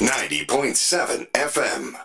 90.7 FM.